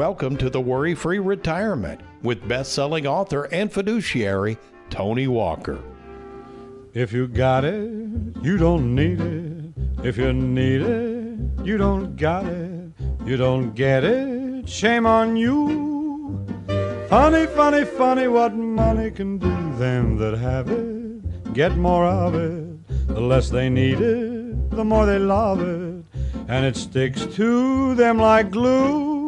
Welcome to the Worry Free Retirement with best selling author and fiduciary Tony Walker. If you got it, you don't need it. If you need it, you don't got it. You don't get it, shame on you. Funny, funny, funny what money can do. Them that have it get more of it. The less they need it, the more they love it. And it sticks to them like glue.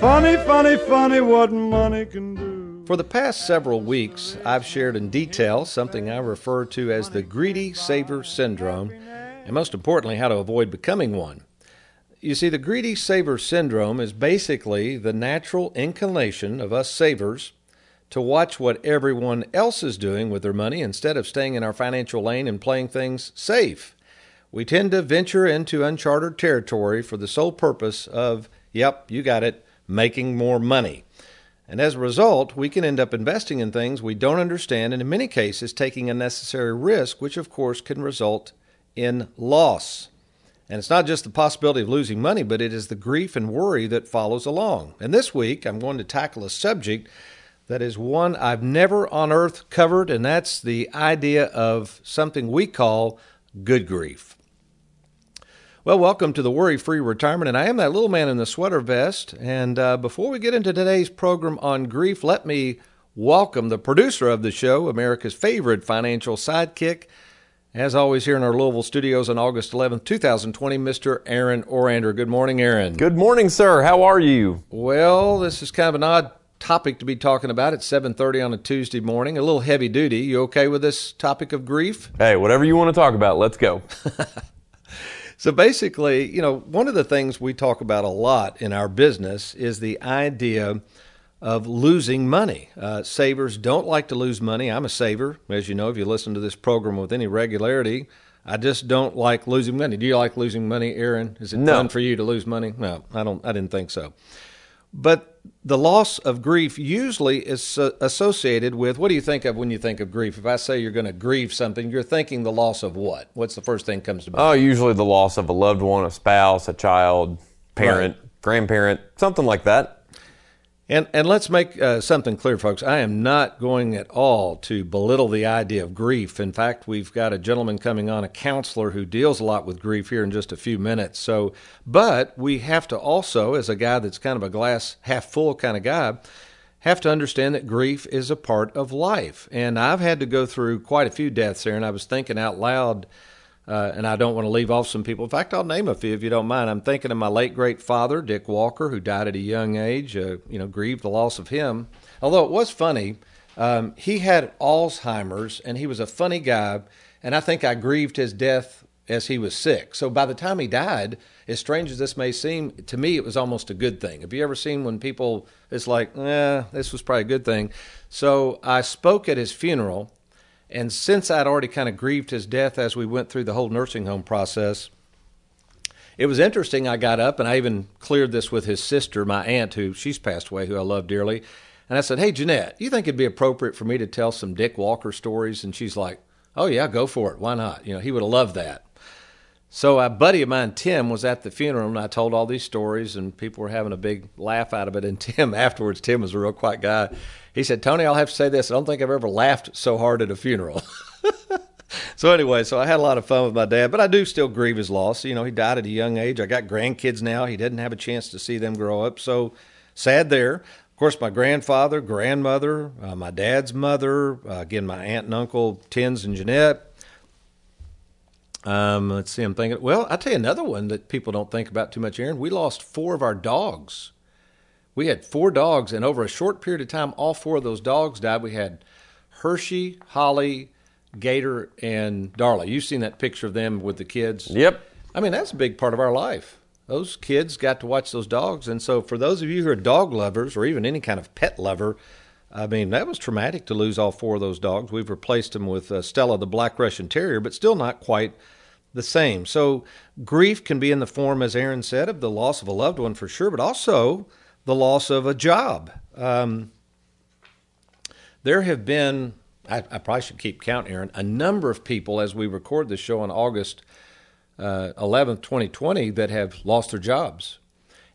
Funny, funny, funny what money can do. For the past several weeks, I've shared in detail something I refer to as the greedy saver syndrome, and most importantly, how to avoid becoming one. You see, the greedy saver syndrome is basically the natural inclination of us savers to watch what everyone else is doing with their money instead of staying in our financial lane and playing things safe. We tend to venture into uncharted territory for the sole purpose of, yep, you got it, making more money. And as a result, we can end up investing in things we don't understand and in many cases taking unnecessary risk, which of course can result in loss. And it's not just the possibility of losing money, but it is the grief and worry that follows along. And this week, I'm going to tackle a subject that is one I've never on earth covered, and that's the idea of something we call good grief. Well, welcome to the Worry Free Retirement, and I am that little man in the sweater vest. And uh, before we get into today's program on grief, let me welcome the producer of the show, America's favorite financial sidekick, as always, here in our Louisville studios on August 11th, 2020, Mr. Aaron Orander. Good morning, Aaron. Good morning, sir. How are you? Well, this is kind of an odd topic to be talking about at 7:30 on a Tuesday morning. A little heavy duty. You okay with this topic of grief? Hey, whatever you want to talk about, let's go. So basically, you know, one of the things we talk about a lot in our business is the idea of losing money. Uh, savers don't like to lose money. I'm a saver, as you know, if you listen to this program with any regularity. I just don't like losing money. Do you like losing money, Aaron? Is it No. fun for you to lose money? No, I don't. I didn't think so. But the loss of grief usually is associated with what do you think of when you think of grief? If I say you're going to grieve something, you're thinking the loss of what? What's the first thing comes to mind? Oh, usually the loss of a loved one, a spouse, a child, parent, grandparent, something like that. And and let's make uh, something clear, folks. I am not going at all to belittle the idea of grief. In fact, we've got a gentleman coming on, a counselor who deals a lot with grief here in just a few minutes. So, but we have to also, as a guy that's kind of a glass half full kind of guy, have to understand that grief is a part of life. And I've had to go through quite a few deaths and I was thinking out loud. Uh, and I don't want to leave off some people. In fact, I'll name a few if you don't mind. I'm thinking of my late great father, Dick Walker, who died at a young age. Uh, you know, grieved the loss of him. Although it was funny, um, he had Alzheimer's, and he was a funny guy. And I think I grieved his death as he was sick. So by the time he died, as strange as this may seem, to me it was almost a good thing. Have you ever seen when people it's like, eh, this was probably a good thing. So I spoke at his funeral. And since I'd already kind of grieved his death as we went through the whole nursing home process, it was interesting. I got up and I even cleared this with his sister, my aunt, who she's passed away, who I love dearly. And I said, Hey, Jeanette, you think it'd be appropriate for me to tell some Dick Walker stories? And she's like, Oh, yeah, go for it. Why not? You know, he would have loved that. So a buddy of mine, Tim, was at the funeral, and I told all these stories, and people were having a big laugh out of it. And Tim, afterwards, Tim was a real quiet guy. He said, "Tony, I'll have to say this: I don't think I've ever laughed so hard at a funeral." so anyway, so I had a lot of fun with my dad, but I do still grieve his loss. You know, he died at a young age. I got grandkids now. He didn't have a chance to see them grow up, so sad there. Of course, my grandfather, grandmother, uh, my dad's mother, uh, again, my aunt and uncle, Tins and Jeanette. Um, let's see. I'm thinking. Well, I'll tell you another one that people don't think about too much. Aaron, we lost four of our dogs. We had four dogs, and over a short period of time, all four of those dogs died. We had Hershey, Holly, Gator, and Darla. You've seen that picture of them with the kids. Yep. I mean, that's a big part of our life. Those kids got to watch those dogs, and so for those of you who are dog lovers or even any kind of pet lover, I mean, that was traumatic to lose all four of those dogs. We've replaced them with uh, Stella, the Black Russian Terrier, but still not quite the same. So, grief can be in the form, as Aaron said, of the loss of a loved one for sure, but also the loss of a job. Um, there have been, I, I, probably should keep count, Aaron, a number of people as we record this show on August uh, 11th, 2020, that have lost their jobs.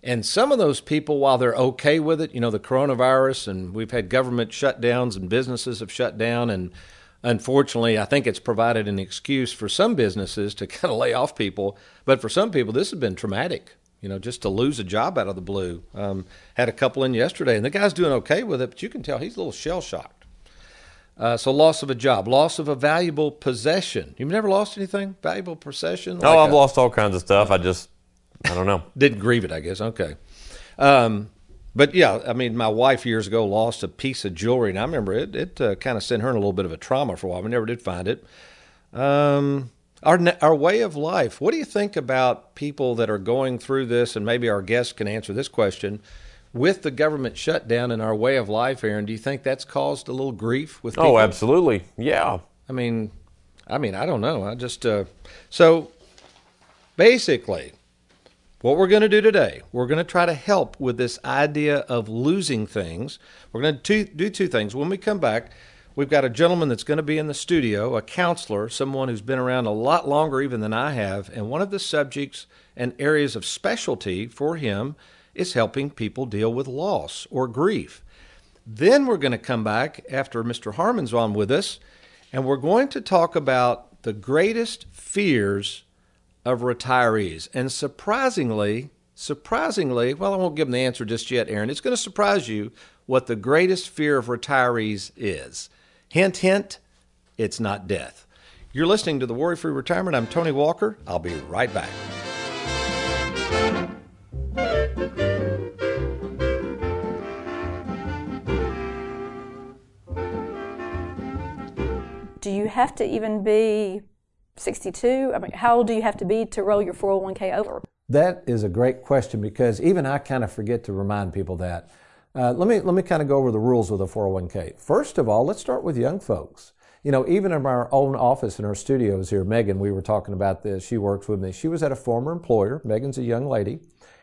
And some of those people, while they're okay with it, you know, the coronavirus and we've had government shutdowns and businesses have shut down. And unfortunately, I think it's provided an excuse for some businesses to kind of lay off people. But for some people, this has been traumatic, you know, just to lose a job out of the blue. Um, had a couple in yesterday, and the guy's doing okay with it, but you can tell he's a little shell shocked. Uh, so loss of a job, loss of a valuable possession. You've never lost anything valuable possession? Oh, I've a, lost all kinds of stuff. I just I don't know. Didn't grieve it, I guess. Okay. Um, but yeah, I mean, my wife years ago lost a piece of jewelry, and I remember it. It uh, kind of sent her in a little bit of a trauma for a while. We never did find it. Um, our our way of life. What do you think about people that are going through this? And maybe our guests can answer this question. With the government shutdown and our way of life, Aaron, do you think that's caused a little grief with? Oh, people? Oh, absolutely. Yeah. I mean, I mean, I don't know. I just uh, so basically what we're going to do today, we're going to try to help with this idea of losing things. We're going to do two things. When we come back, we've got a gentleman that's going to be in the studio, a counselor, someone who's been around a lot longer even than I have. And one of the subjects and areas of specialty for him is helping people deal with loss or grief. Then we're going to come back after Mr. Harmon's on with us, and we're going to talk about the greatest fears of retirees. And surprisingly, surprisingly, well, I won't give them the answer just yet, Aaron. It's going to surprise you what the greatest fear of retirees is. Hint, hint, it's not death. You're listening to the Worry Free Retirement. I'm Tony Walker. I'll be right back. Do you have to even be 62? I mean, how old do you have to be to roll your 401k over? That is a great question because even I kind of forget to remind people that. Uh, let me let me kind of go over the rules of the 401k. First of all, let's start with young folks. You know, even in our own office in our studios here, Megan, we were talking about this. She works with me. She was at a former employer. Megan's a young lady,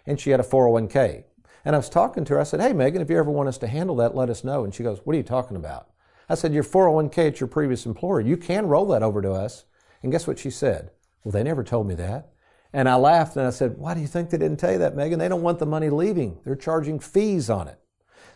and she had a 401k. And I was talking to her. I said, "Hey, Megan, if you ever want us to handle that, let us know." And she goes, "What are you talking about?" I said, "Your 401k at your previous employer. You can roll that over to us." And guess what she said? Well, they never told me that. And I laughed and I said, Why do you think they didn't tell you that, Megan? They don't want the money leaving. They're charging fees on it.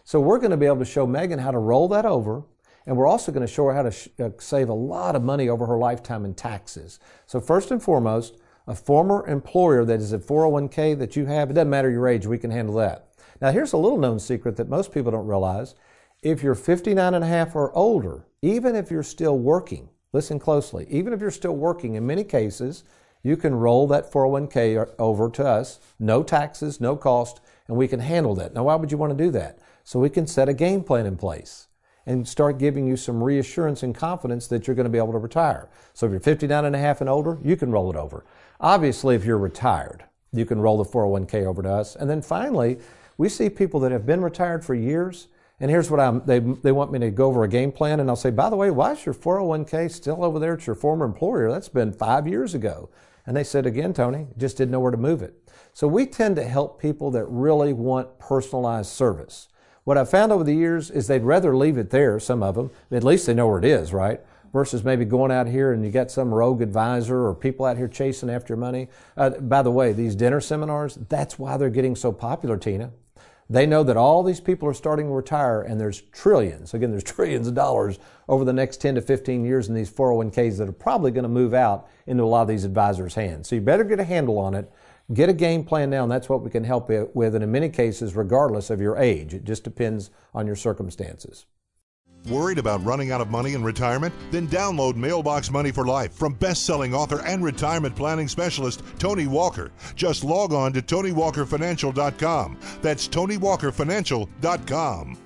So we're going to be able to show Megan how to roll that over. And we're also going to show her how to sh- uh, save a lot of money over her lifetime in taxes. So, first and foremost, a former employer that is a 401k that you have, it doesn't matter your age, we can handle that. Now, here's a little known secret that most people don't realize. If you're 59 and a half or older, even if you're still working, Listen closely. Even if you're still working, in many cases, you can roll that 401k over to us, no taxes, no cost, and we can handle that. Now, why would you want to do that? So we can set a game plan in place and start giving you some reassurance and confidence that you're going to be able to retire. So if you're 59 and a half and older, you can roll it over. Obviously, if you're retired, you can roll the 401k over to us. And then finally, we see people that have been retired for years and here's what I'm, they, they want me to go over a game plan, and I'll say, by the way, why is your 401k still over there at your former employer? That's been five years ago. And they said, again, Tony, just didn't know where to move it. So we tend to help people that really want personalized service. What I've found over the years is they'd rather leave it there, some of them, at least they know where it is, right? Versus maybe going out here and you got some rogue advisor or people out here chasing after your money. Uh, by the way, these dinner seminars, that's why they're getting so popular, Tina. They know that all these people are starting to retire and there's trillions, again, there's trillions of dollars over the next 10 to 15 years in these 401ks that are probably going to move out into a lot of these advisors' hands. So you better get a handle on it. Get a game plan now, and that's what we can help you with. And in many cases, regardless of your age, it just depends on your circumstances. Worried about running out of money in retirement? Then download Mailbox Money for Life from best-selling author and retirement planning specialist Tony Walker. Just log on to TonyWalkerFinancial.com. That's TonyWalkerFinancial.com.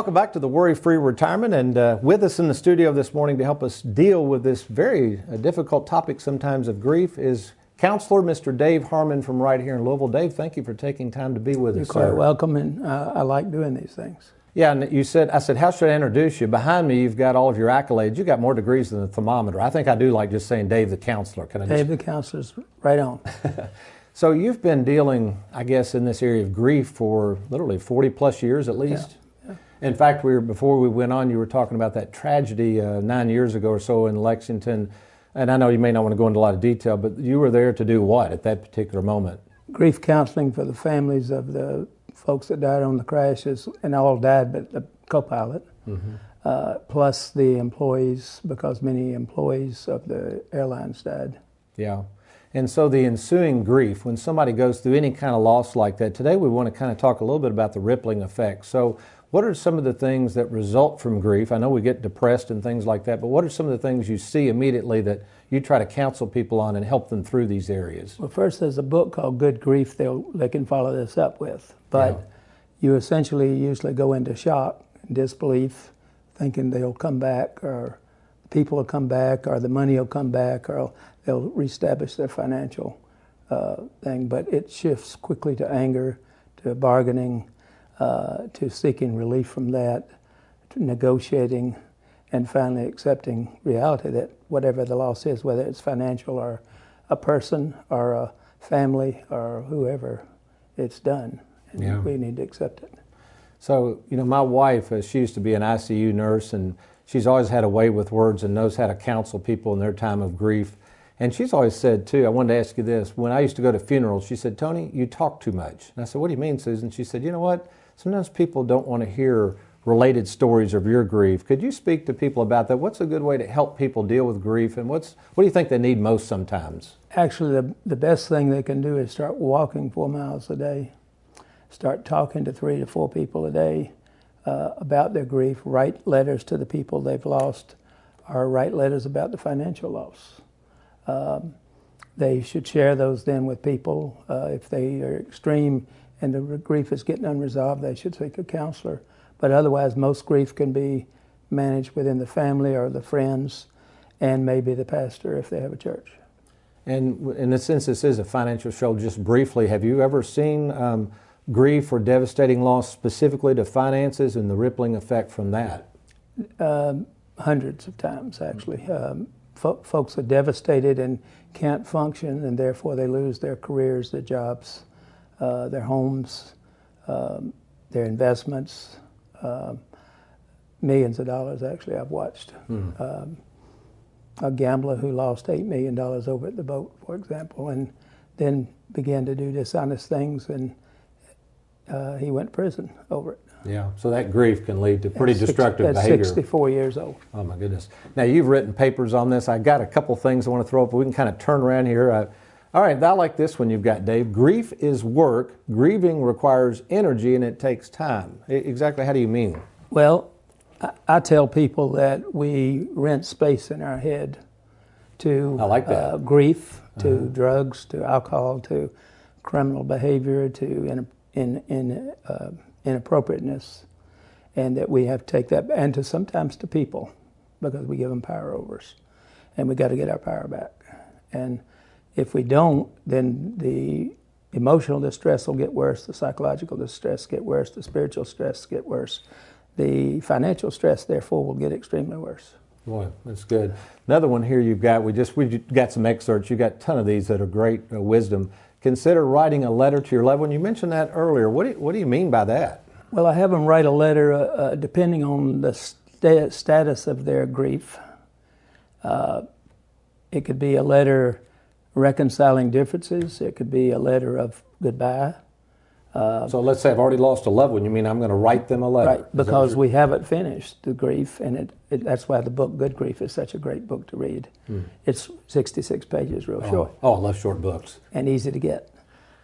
Welcome back to the Worry Free Retirement. And uh, with us in the studio this morning to help us deal with this very uh, difficult topic sometimes of grief is counselor Mr. Dave Harmon from right here in Louisville. Dave, thank you for taking time to be with You're us. quite sir. welcome, and uh, I like doing these things. Yeah, and you said, I said, how should I introduce you? Behind me, you've got all of your accolades. You've got more degrees than the thermometer. I think I do like just saying Dave the counselor. Can I just Dave, the counselor's right on. So you've been dealing, I guess, in this area of grief for literally 40 plus years at least. In fact, we were before we went on, you were talking about that tragedy uh, nine years ago or so in Lexington. And I know you may not want to go into a lot of detail, but you were there to do what at that particular moment? Grief counseling for the families of the folks that died on the crashes, and all died but the co-pilot, uh, plus the employees, because many employees of the airlines died. Yeah. And so the ensuing grief, when somebody goes through any kind of loss like that, today we want to kind of talk a little bit about the rippling effect. So, what are some of the things that result from grief? I know we get depressed and things like that, but what are some of the things you see immediately that you try to counsel people on and help them through these areas? Well, first, there's a book called Good Grief they'll, they can follow this up with. But you essentially usually go into shock, disbelief, thinking they'll come back, or people will come back, or the money will come back, or they'll reestablish their financial uh, thing. But it shifts quickly to anger, to bargaining, uh, to seeking relief from that, to negotiating, and finally accepting reality that whatever the loss is, whether it's financial or a person or a family or whoever, it's done. And Yeah. we need to accept it. So, you know, my wife, uh, she used to be an ICU nurse, and she's always had a way with words and knows how to counsel people in their time of grief. And she's always said, too, I wanted to ask you this. When I used to go to funerals, she said, Tony, you talk too much. And I said, What do you mean, Susan? She said, You know what? Sometimes people don't want to hear related stories of your grief. Could you speak to people about that? What's a good way to help people deal with grief, and what's, what do you think they need most sometimes? Actually, the, the best thing they can do is start walking four miles a day, start talking to three to four people a day uh, about their grief, write letters to the people they've lost, or write letters about the financial loss. Um, they should share those then with people. Uh, if they are extreme and the grief is getting unresolved, they should seek a counselor. But otherwise, most grief can be managed within the family or the friends and maybe the pastor if they have a church. And in a sense, this is a financial show. Just briefly, have you ever seen um, grief or devastating loss specifically to finances and the rippling effect from that? Um, hundreds of times, actually. Um, fo- folks are devastated and can't function, and therefore they lose their careers, their jobs, uh, their homes, um, their investments. Um, millions of dollars, actually, I've watched. Um, a gambler who lost $8 million over at the boat, for example, and then began to do dishonest things, and uh, he went to prison over it. Yeah. So that grief can lead to pretty At six- destructive at behavior. 64 years old. Oh my goodness! Now you've written papers on this. I've got a couple things I want to throw up. We can kind of turn around here. Uh, all right, I like this one you've got, Dave. Grief is work. Grieving requires energy and it takes time. Exactly. How do you mean? Well, I, I tell people that we rent space in our head to I like that. Uh-huh. Uh, grief, to drugs, to alcohol, to criminal behavior, to in, in, in, uh, inappropriateness, and that we have to take that, and to sometimes to people, because we give them power over us, and we got to get our power back. And if we don't, then the emotional distress will get worse, the psychological distress get worse, the spiritual stress get worse, the financial stress, therefore, will get extremely worse. Boy, that's good. Another one here you've got. We just we got some excerpts. You've got a ton of these that are great uh, wisdom. Consider writing a letter to your loved one. You mentioned that earlier. What do you, what do you mean by that? Well, I have them write a letter uh, uh, depending on the s- sta- status of their grief. Uh, it could be a letter reconciling differences. It could be a letter of goodbye. so let's say I've already lost a loved one. You mean I'm going to write them a letter? Right, because we haven't finished the grief, and it, it, that's why the book Good Grief is such a great book to read. It's 66 pages, real you're- short, Oh, I love short books. and easy to get.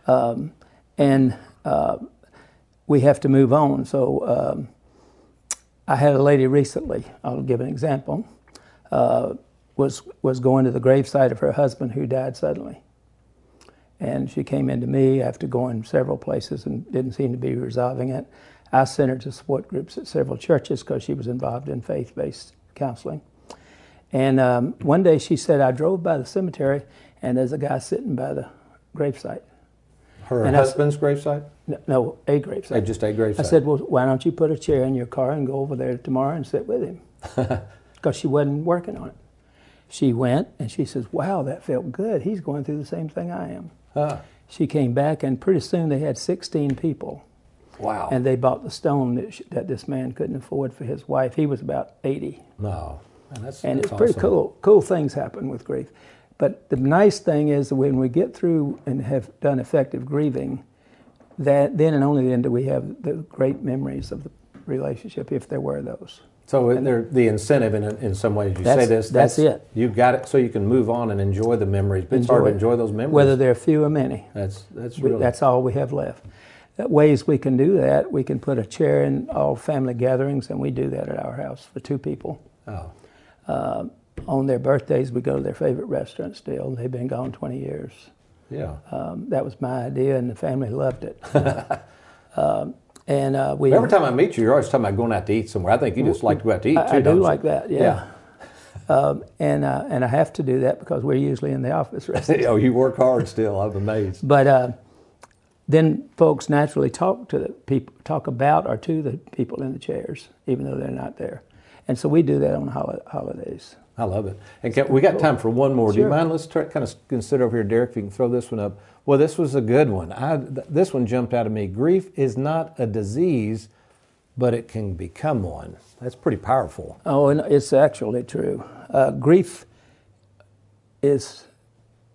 Um, and uh, we have to move on. So um, I had a lady recently, I'll give an example, uh, was, was going to the gravesite of her husband who died suddenly. And she came into me after going several places and didn't seem to be resolving it. I sent her to support groups at several churches because she was involved in faith based counseling. And um, one day she said, I drove by the cemetery and there's a guy sitting by the gravesite. Her And I husband's gravesite? No, no a gravesite. Uh, just a gravesite. I said, Well, why don't you put a chair in your car and go over there tomorrow and sit with him? Because she wasn't working on it. She went and she says, Wow, that felt good. He's going through the same thing I am. Ah, She came back, and pretty soon they had 16 people. wow. And they bought the stone that, sh- that this man couldn't afford for his wife. He was about 80. no. Man, that's, And that's it's pretty awesome. cool. Cool things happen with grief. But the nice thing is that when we get through and have done effective grieving, that then and only then do we have the great memories of the relationship, if there were those. So the incentive in, in some ways, you say this, that's it. You've got it so you can move on and enjoy the memories. But it's hard to enjoy those memories. Whether they're few or many. that's that's really That's all we have left. That ways we can do that, we can put a chair in all family gatherings, and we do that at our house for two people. oh, On their birthdays, we go to their favorite restaurant still. They've been gone 20 years. yeah. Um, that was my idea, and the family loved it. um, and uh, we Every time I meet you, you're always talking about going out to eat somewhere. I think you just like to go out to eat too. I, I do don't you? like that, yeah. Um, and uh, and I have to do that because we're usually in the office. rest of the oh, you work hard still. I'm amazed. But uh, then folks naturally talk to the people, talk about or to the people in the chairs, even though they're not there. And so we do that on hol- holidays. I love it. And can, we got time for one more. Do you mind? Let's try, kind of consider over here, Derek, if you can throw this one up. Well, this was a good one. I, th- this one jumped out of me. Grief is not a disease, but it can become one. That's pretty powerful. Oh, and it's actually true. Uh, grief is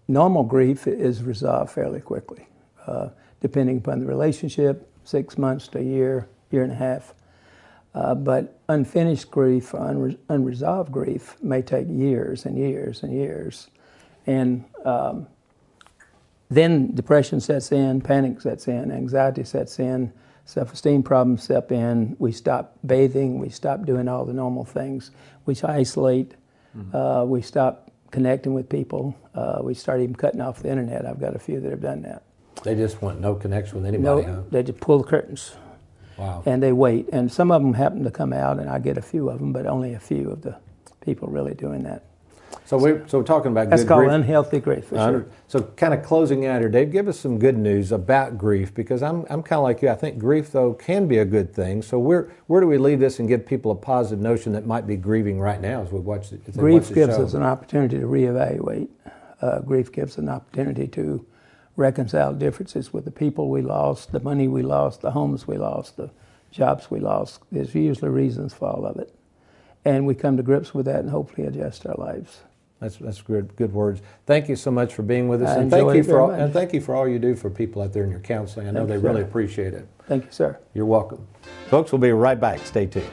normal grief is resolved fairly quickly, uh, depending upon the relationship, six months to a year, year and a half. Uh, but unfinished grief, unre- unresolved grief, may take years and years and years, and um, then depression sets in, panic sets in, anxiety sets in, self-esteem problems step in. We stop bathing, we stop doing all the normal things, we isolate, uh, we stop connecting with people, uh, we start even cutting off the internet. I've got a few that have done that. They just want no connection with No, anybody. huh? they just pull the curtains Wow. and they wait. And some of them happen to come out, and I get a few of them, but only a few of the people really doing that. So we're so we're talking about That's good called grief. unhealthy grief. For sure. So, kind of closing out here, Dave, give us some good news about grief because I'm, I'm kind of like you. I think grief, though, can be a good thing. So, where, where do we leave this and give people a positive notion that might be grieving right now as we watch the, watch Grief the gives us an opportunity to reevaluate. Uh, grief gives an opportunity to reconcile differences with the people we lost, the money we lost, the homes we lost, the jobs we lost. There's usually reasons for all of it. And we come to grips with that and hopefully adjust our lives. That's, that's good, good words. Thank you so much for being with us. I and thank you for all, much. and thank you for all you do for people out there in your counseling. I know Thank they you, really sir. appreciate it. Thank you, sir. You're welcome. Folks, we'll be right back. Stay tuned.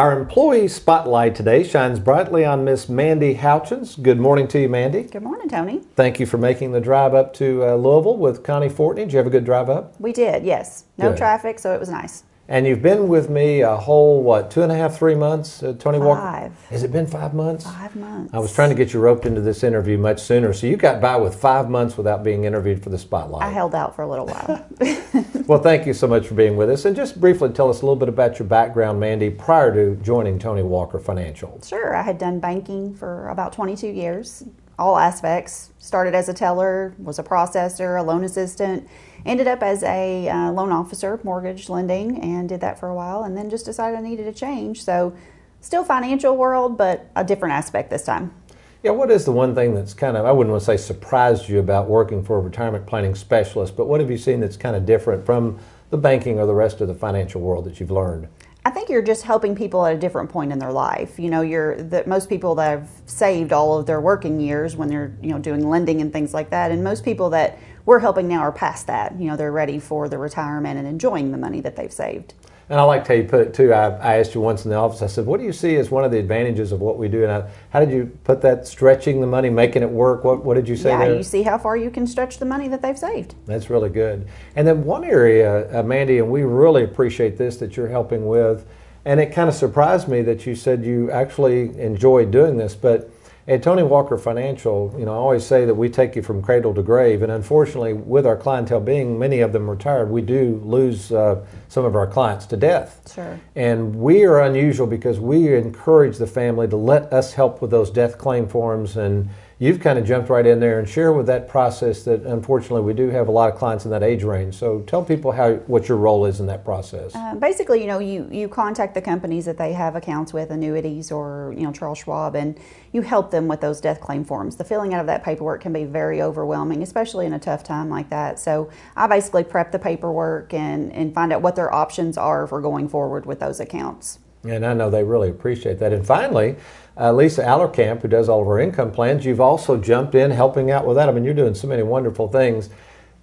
Our employee spotlight today shines brightly on Miss Mandy Houchins. Good morning to you, Mandy. Good morning, Tony. Thank you for making the drive up to uh, Louisville with Connie Fortney. Did you have a good drive up? We did, yes. No Good. traffic, so it was nice. And you've been with me a whole, what, two and a half, three months, uh, Tony Walker? Five. Has it been five months? Five months. I was trying to get you roped into this interview much sooner. So you got by with five months without being interviewed for the spotlight. I held out for a little while. well, thank you so much for being with us. And just briefly tell us a little bit about your background, Mandy, prior to joining Tony Walker Financial. sure, I had done banking for about 22 years, all aspects. Started as a teller, was a processor, a loan assistant, ended up as a uh, loan officer, mortgage lending, and did that for a while, and then just decided I needed a change. So, still financial world, but a different aspect this time. Yeah, what is the one thing that's kind of, I wouldn't want to say surprised you about working for a retirement planning specialist, but what have you seen that's kind of different from the banking or the rest of the financial world that you've learned? I think you're just helping people at a different point in their life. You know, you're that most people that have saved all of their working years when they're you know doing lending and things like that, and most people that we're helping now are past that. You know, they're ready for the retirement and enjoying the money that they've saved. And I liked how you put it too. I, I, asked you once in the office. I said, "What do you see as one of the advantages of what we do?" And I, how did you put that? Stretching the money, making it work. What What did you say yeah, there? you see how far you can stretch the money that they've saved. That's really good. And then one area, uh, Mandy, and we really appreciate this that you're helping with. And it kind of surprised me that you said you actually enjoy doing this, but at Tony Walker Financial, you know, I always say that we take you from cradle to grave, and unfortunately, with our clientele being many of them retired, we do lose uh, some of our clients to death. Sure. And we are unusual because we encourage the family to let us help with those death claim forms and you've kind of jumped right in there and share with that process that unfortunately we do have a lot of clients in that age range. So tell people how what your role is in that process. Uh, basically, you know, you, you contact the companies that they have accounts with, annuities or, you know, Charles Schwab, and you help them with those death claim forms. The filling out of that paperwork can be very overwhelming, especially in a tough time like that. So I basically prep the paperwork and, and find out what their options are for going forward with those accounts. And I know they really appreciate that. And finally, uh, Lisa Allerkamp, who does all of our income plans, you've also jumped in helping out with that. I mean, you're doing so many wonderful things.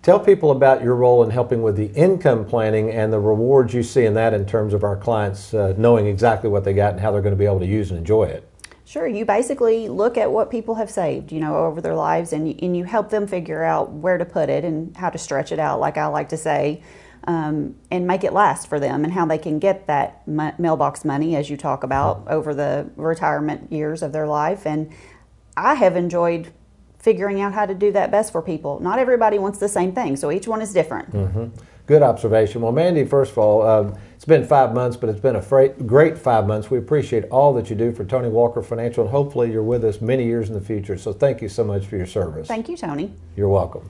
Tell people about your role in helping with the income planning and the rewards you see in that in terms of our clients uh, knowing exactly what they got and how they're going to be able to use and enjoy it. Sure, you basically look at what people have saved, you know, over their lives and and you help them figure out where to put it and how to stretch it out, like I like to say um, and make it last for them and how they can get that mailbox money as you talk about over the retirement years of their life. And i have enjoyed figuring out how to do that best for people. Not everybody wants the same thing so each one is different. Mm-hmm. good observation. Well mandy first of all um, it's been five months but it's been a great five months. We appreciate all that you do for tony walker financial and hopefully you're with us many years in the future. So thank you so much for your service. Thank you tony. You're welcome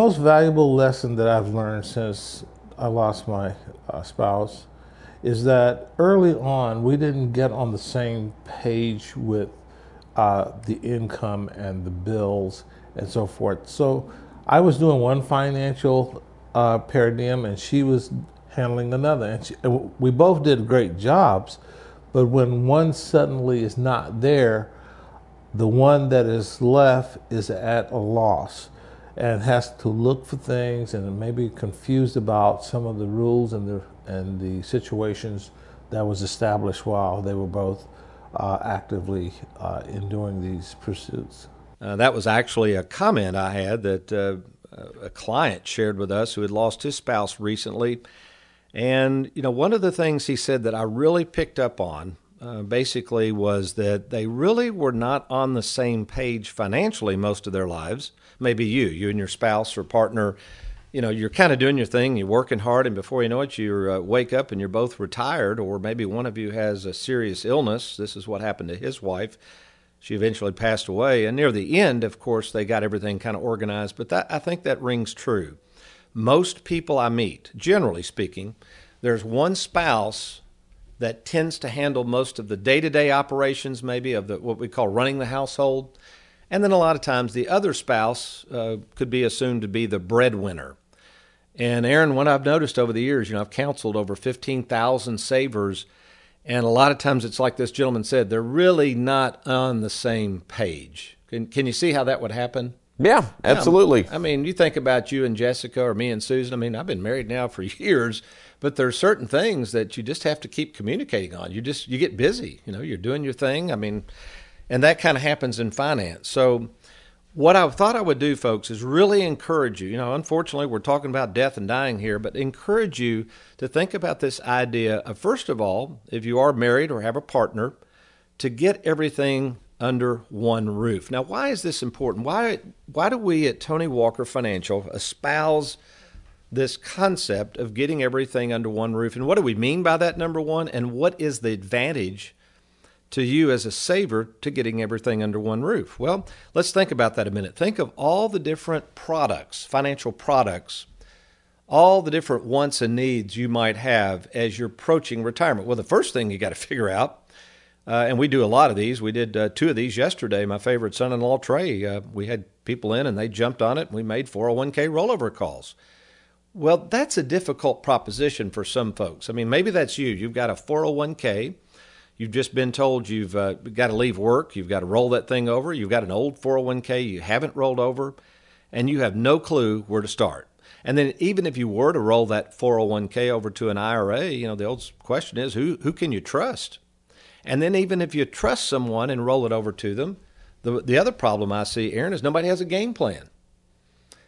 Most valuable lesson that I've learned since I lost my uh, spouse is that early on we didn't get on the same page with uh, the income and the bills and so forth. So I was doing one financial uh, paradigm and she was handling another. And she, we both did great jobs, but when one suddenly is not there, the one that is left is at a loss and has to look for things and maybe confused about some of the rules and the and the situations that was established while they were both uh, actively uh, in doing these pursuits. Uh, that was actually a comment I had that uh, a client shared with us who had lost his spouse recently. And, you know, one of the things he said that I really picked up on uh, basically was that they really were not on the same page financially most of their lives maybe you, you and your spouse or partner, you know, you're kind of doing your thing, you're working hard, and before you know it, you uh, wake up and you're both retired, or maybe one of you has a serious illness. This is what happened to his wife. She eventually passed away, and near the end, of course, they got everything kind of organized. But that I think that rings true. Most people I meet, generally speaking, there's one spouse that tends to handle most of the day-to-day operations, maybe of the what we call running the household and then a lot of times the other spouse uh, could be assumed to be the breadwinner. And Aaron, what I've noticed over the years, you know, I've counseled over 15,000 savers, and a lot of times it's like this gentleman said, they're really not on the same page. Can, can you see how that would happen? Yeah, absolutely. I mean, you think about you and Jessica or me and Susan. I mean, I've been married now for years, but there's certain things that you just have to keep communicating on. You just you get busy, you know, you're doing your thing. I mean, and that kind of happens in finance. So What I thought I would do, folks, is really encourage you. You know, unfortunately, we're talking about death and dying here, but encourage you to think about this idea of, first of all, if you are married or have a partner, to get everything under one roof. Now, why is this important? Why, why do we at Tony Walker Financial espouse this concept of getting everything under one roof? And what do we mean by that, number one? And what is the advantage? To you as a saver to getting everything under one roof? Well, let's think about that a minute. Think of all the different products, financial products, all the different wants and needs you might have as you're approaching retirement. Well, the first thing you got to figure out, uh, and we do a lot of these. We did uh, two of these yesterday. My favorite son-in-law, Trey, uh, we had people in and they jumped on it. And we made 401k rollover calls. Well, that's a difficult proposition for some folks. I mean, maybe that's you. You've got a 401k You've just been told you've uh, got to leave work, you've got to roll that thing over, you've got an old 401k you haven't rolled over, and you have no clue where to start. And then even if you were to roll that 401k over to an IRA, you know, the old question is who who can you trust? And then even if you trust someone and roll it over to them, the the other problem I see, Aaron, is nobody has a game plan.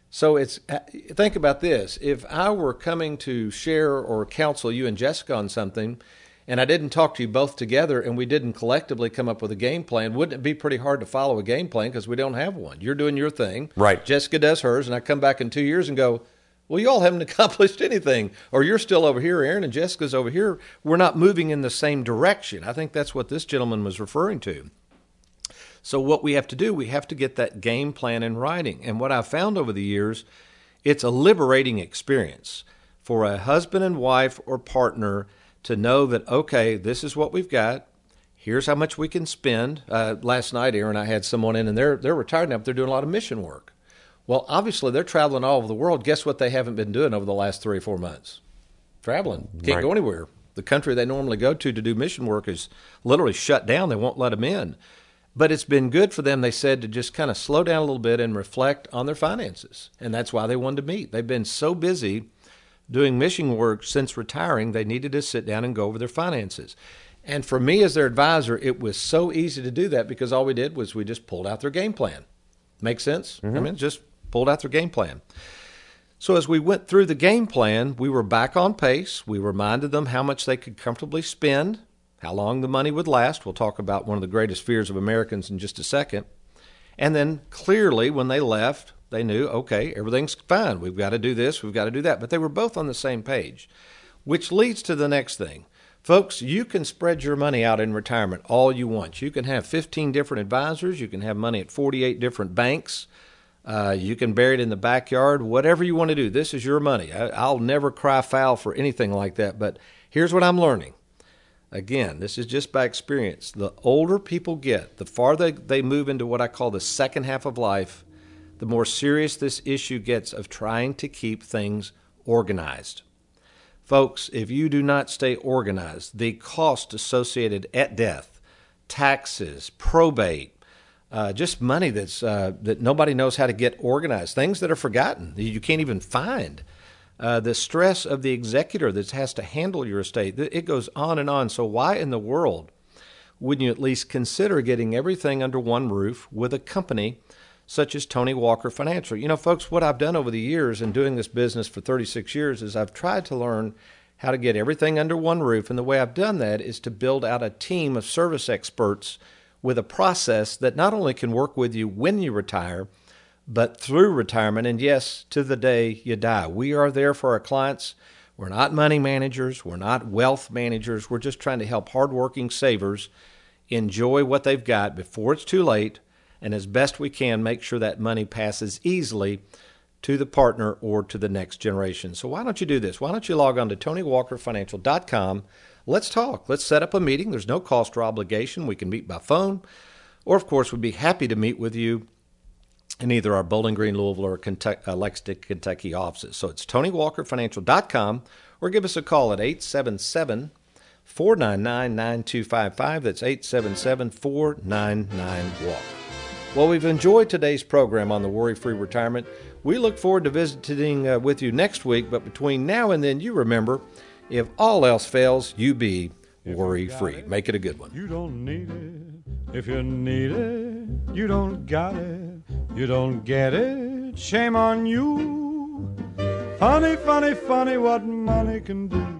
So it's uh, think about this: if I were coming to share or counsel you and Jessica on something, and I didn't talk to you both together and we didn't collectively come up with a game plan, wouldn't it be pretty hard to follow a game plan because we don't have one? You're doing your thing. Right. Jessica does hers, and I come back in two years and go, well, you all haven't accomplished anything. Or you're still over here, Aaron, and Jessica's over here. We're not moving in the same direction. I think that's what this gentleman was referring to. So, what we have to do, we have to get that game plan in writing. And what I've found over the years, it's a liberating experience for a husband and wife or partner to know that, okay, this is what we've got. Here's how much we can spend. Uh, last night, Aaron, and I had someone in, and they're, they're retired now, but they're doing a lot of mission work. Well, obviously, they're traveling all over the world. Guess what they haven't been doing over the last three or four months? Traveling. Can't right. go anywhere. The country they normally go to to do mission work is literally shut down. They won't let them in. But it's been good for them, they said, to just kind of slow down a little bit and reflect on their finances. And that's why they wanted to meet. They've been so busy doing mission work since retiring, they needed to sit down and go over their finances. And for me as their advisor, it was so easy to do that because all we did was we just pulled out their game plan. Make sense? Mm-hmm. I mean, just pulled out their game plan. So as we went through the game plan, we were back on pace. We reminded them how much they could comfortably spend, how long the money would last. We'll talk about one of the greatest fears of Americans in just a second. And then clearly, when they left, they knew, okay, everything's fine. We've got to do this, we've got to do that. But they were both on the same page, which leads to the next thing. Folks, you can spread your money out in retirement all you want. You can have 15 different advisors, you can have money at 48 different banks. Uh, you can bury it in the backyard, whatever you want to do. This is your money. I, I'll never cry foul for anything like that. But here's what I'm learning. Again, this is just by experience. The older people get, the farther they move into what I call the second half of life, the more serious this issue gets of trying to keep things organized. Folks, if you do not stay organized, the cost associated at death, taxes, probate, uh, just money that's uh, that nobody knows how to get organized, things that are forgotten that you can't even find, uh, the stress of the executor that has to handle your estate, it goes on and on. So why in the world wouldn't you at least consider getting everything under one roof with a company such as Tony Walker Financial. You know, folks, what I've done over the years in doing this business for 36 years is I've tried to learn how to get everything under one roof. And the way I've done that is to build out a team of service experts with a process that not only can work with you when you retire, but through retirement. And yes, to the day you die. We are there for our clients. We're not money managers. We're not wealth managers. We're just trying to help hardworking savers enjoy what they've got before it's too late and as best we can make sure that money passes easily to the partner or to the next generation. So why don't you do this? Why don't you log on to TonyWalkerFinancial.com? Let's talk. Let's set up a meeting. There's no cost or obligation. We can meet by phone, or of course, we'd be happy to meet with you in either our Bowling Green, Louisville, or Kentucky, uh, Lexington, Kentucky offices. So it's TonyWalkerFinancial.com, or give us a call at 877 499 9255. That's 877 499 WALK. Well, we've enjoyed today's program on the worry free retirement. We look forward to visiting uh, with you next week, but between now and then, you remember if all else fails, you be worry free. Make it a good one. You don't need it. If you need it, you don't got it. You don't get it, shame on you. Funny, funny, funny what money can do.